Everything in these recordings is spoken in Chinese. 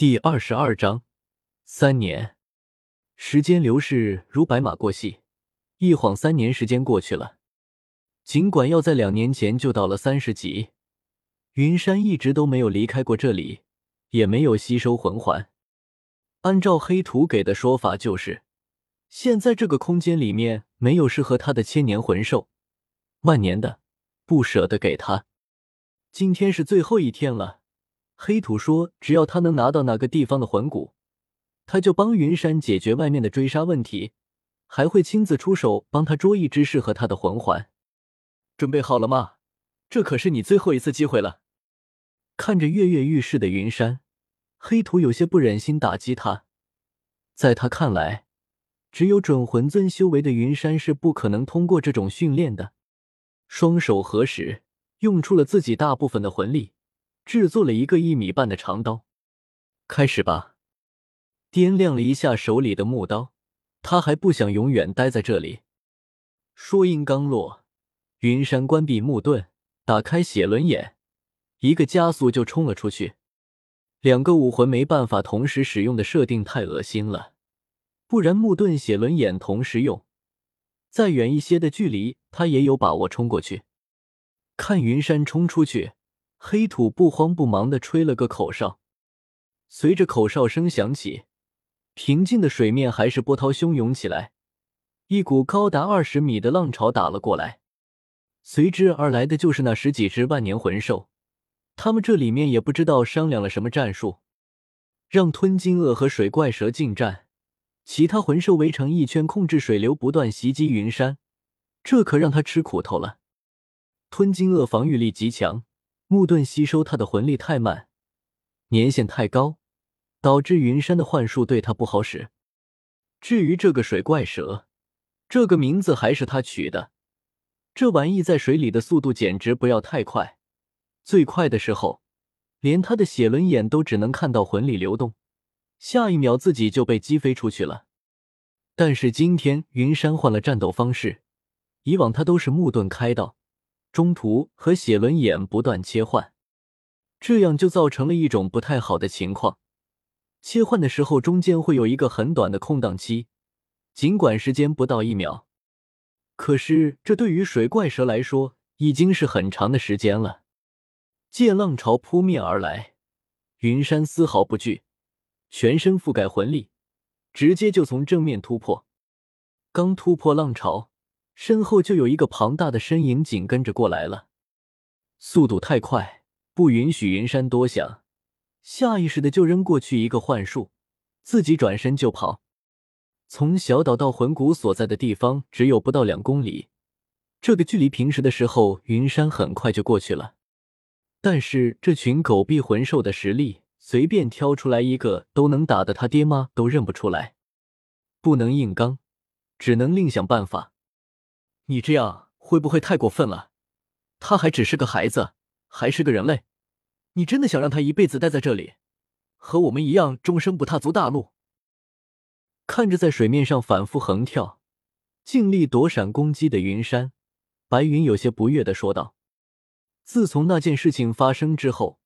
第二十二章，三年，时间流逝如白马过隙，一晃三年时间过去了。尽管要在两年前就到了三十级，云山一直都没有离开过这里，也没有吸收魂环。按照黑土给的说法，就是现在这个空间里面没有适合他的千年魂兽，万年的不舍得给他。今天是最后一天了。黑土说：“只要他能拿到哪个地方的魂骨，他就帮云山解决外面的追杀问题，还会亲自出手帮他捉一只适合他的魂环。准备好了吗？这可是你最后一次机会了。”看着跃跃欲试的云山，黑土有些不忍心打击他。在他看来，只有准魂尊修为的云山是不可能通过这种训练的。双手合十，用出了自己大部分的魂力。制作了一个一米半的长刀，开始吧。掂量了一下手里的木刀，他还不想永远待在这里。说音刚落，云山关闭木盾，打开血轮眼，一个加速就冲了出去。两个武魂没办法同时使用的设定太恶心了，不然木盾、血轮眼同时用，再远一些的距离他也有把握冲过去。看云山冲出去。黑土不慌不忙的吹了个口哨，随着口哨声响起，平静的水面还是波涛汹涌起来，一股高达二十米的浪潮打了过来，随之而来的就是那十几只万年魂兽，他们这里面也不知道商量了什么战术，让吞金鳄和水怪蛇近战，其他魂兽围成一圈，控制水流不断袭击云山，这可让他吃苦头了。吞金鳄防御力极强。木盾吸收他的魂力太慢，年限太高，导致云山的幻术对他不好使。至于这个水怪蛇，这个名字还是他取的。这玩意在水里的速度简直不要太快，最快的时候，连他的血轮眼都只能看到魂力流动，下一秒自己就被击飞出去了。但是今天云山换了战斗方式，以往他都是木盾开道。中途和写轮眼不断切换，这样就造成了一种不太好的情况。切换的时候，中间会有一个很短的空档期，尽管时间不到一秒，可是这对于水怪蛇来说已经是很长的时间了。见浪潮扑面而来，云山丝毫不惧，全身覆盖魂力，直接就从正面突破。刚突破浪潮。身后就有一个庞大的身影紧跟着过来了，速度太快，不允许云山多想，下意识的就扔过去一个幻术，自己转身就跑。从小岛到魂骨所在的地方只有不到两公里，这个距离平时的时候云山很快就过去了。但是这群狗逼魂兽的实力，随便挑出来一个都能打得他爹妈都认不出来，不能硬刚，只能另想办法。你这样会不会太过分了？他还只是个孩子，还是个人类，你真的想让他一辈子待在这里，和我们一样终生不踏足大陆？看着在水面上反复横跳、尽力躲闪攻击的云山，白云有些不悦的说道：“自从那件事情发生之后，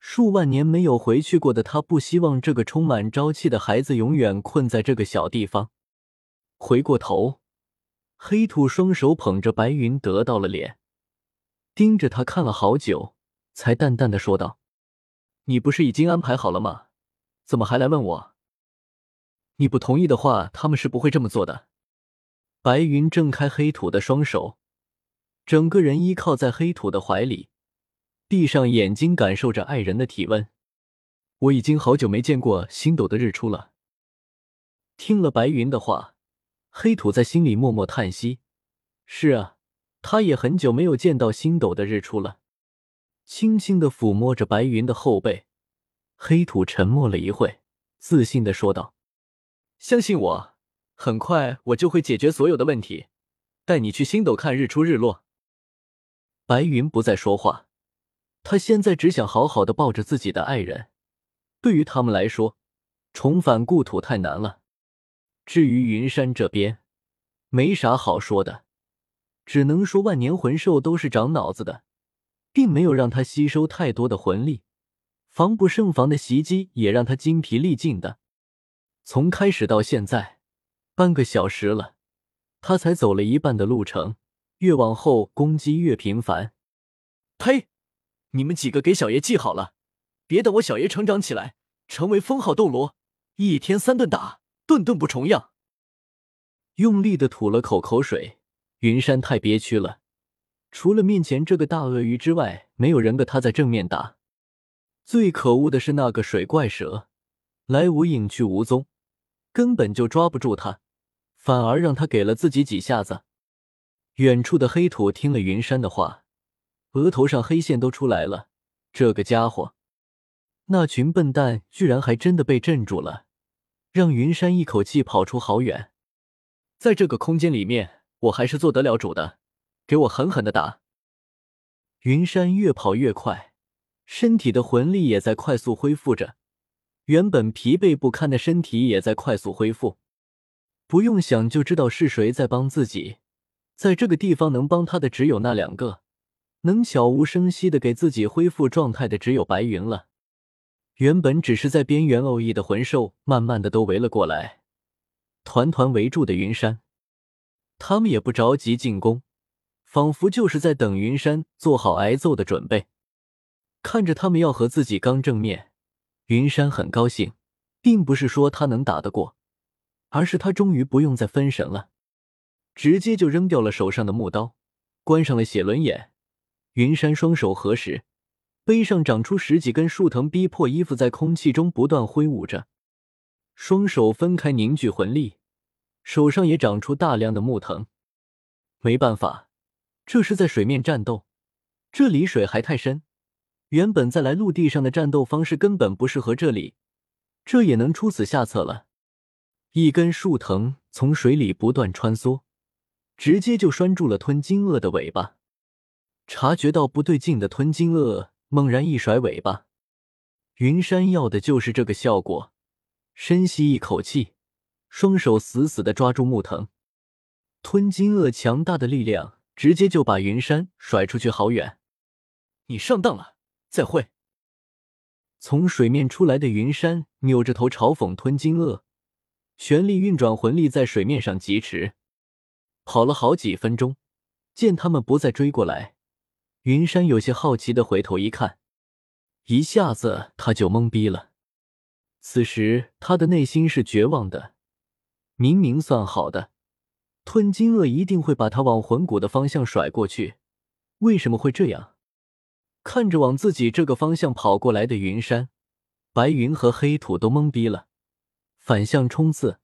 数万年没有回去过的他，不希望这个充满朝气的孩子永远困在这个小地方。”回过头。黑土双手捧着白云，得到了脸，盯着他看了好久，才淡淡的说道：“你不是已经安排好了吗？怎么还来问我？你不同意的话，他们是不会这么做的。”白云挣开黑土的双手，整个人依靠在黑土的怀里，闭上眼睛，感受着爱人的体温。我已经好久没见过星斗的日出了。听了白云的话。黑土在心里默默叹息：“是啊，他也很久没有见到星斗的日出了。”轻轻的抚摸着白云的后背，黑土沉默了一会，自信的说道：“相信我，很快我就会解决所有的问题，带你去星斗看日出日落。”白云不再说话，他现在只想好好的抱着自己的爱人。对于他们来说，重返故土太难了。至于云山这边，没啥好说的，只能说万年魂兽都是长脑子的，并没有让他吸收太多的魂力，防不胜防的袭击也让他精疲力尽的。从开始到现在，半个小时了，他才走了一半的路程。越往后，攻击越频繁。呸！你们几个给小爷记好了，别等我小爷成长起来，成为封号斗罗，一天三顿打，顿顿不重样。用力的吐了口口水，云山太憋屈了。除了面前这个大鳄鱼之外，没有人跟他在正面打。最可恶的是那个水怪蛇，来无影去无踪，根本就抓不住他，反而让他给了自己几下子。远处的黑土听了云山的话，额头上黑线都出来了。这个家伙，那群笨蛋居然还真的被镇住了，让云山一口气跑出好远。在这个空间里面，我还是做得了主的。给我狠狠的打！云山越跑越快，身体的魂力也在快速恢复着，原本疲惫不堪的身体也在快速恢复。不用想就知道是谁在帮自己。在这个地方能帮他的只有那两个，能悄无声息的给自己恢复状态的只有白云了。原本只是在边缘偶遇的魂兽，慢慢的都围了过来，团团围住的云山。他们也不着急进攻。仿佛就是在等云山做好挨揍的准备，看着他们要和自己刚正面，云山很高兴，并不是说他能打得过，而是他终于不用再分神了，直接就扔掉了手上的木刀，关上了写轮眼。云山双手合十，背上长出十几根树藤，逼迫衣服在空气中不断挥舞着，双手分开凝聚魂力，手上也长出大量的木藤。没办法。这是在水面战斗，这里水还太深。原本在来陆地上的战斗方式根本不适合这里，这也能出此下策了。一根树藤从水里不断穿梭，直接就拴住了吞金鳄的尾巴。察觉到不对劲的吞金鳄猛然一甩尾巴，云山要的就是这个效果。深吸一口气，双手死死的抓住木藤。吞金鳄强大的力量。直接就把云山甩出去好远，你上当了！再会。从水面出来的云山扭着头嘲讽吞金鳄，全力运转魂力在水面上疾驰，跑了好几分钟，见他们不再追过来，云山有些好奇的回头一看，一下子他就懵逼了。此时他的内心是绝望的，明明算好的。吞金鳄一定会把他往魂骨的方向甩过去，为什么会这样？看着往自己这个方向跑过来的云山，白云和黑土都懵逼了，反向冲刺，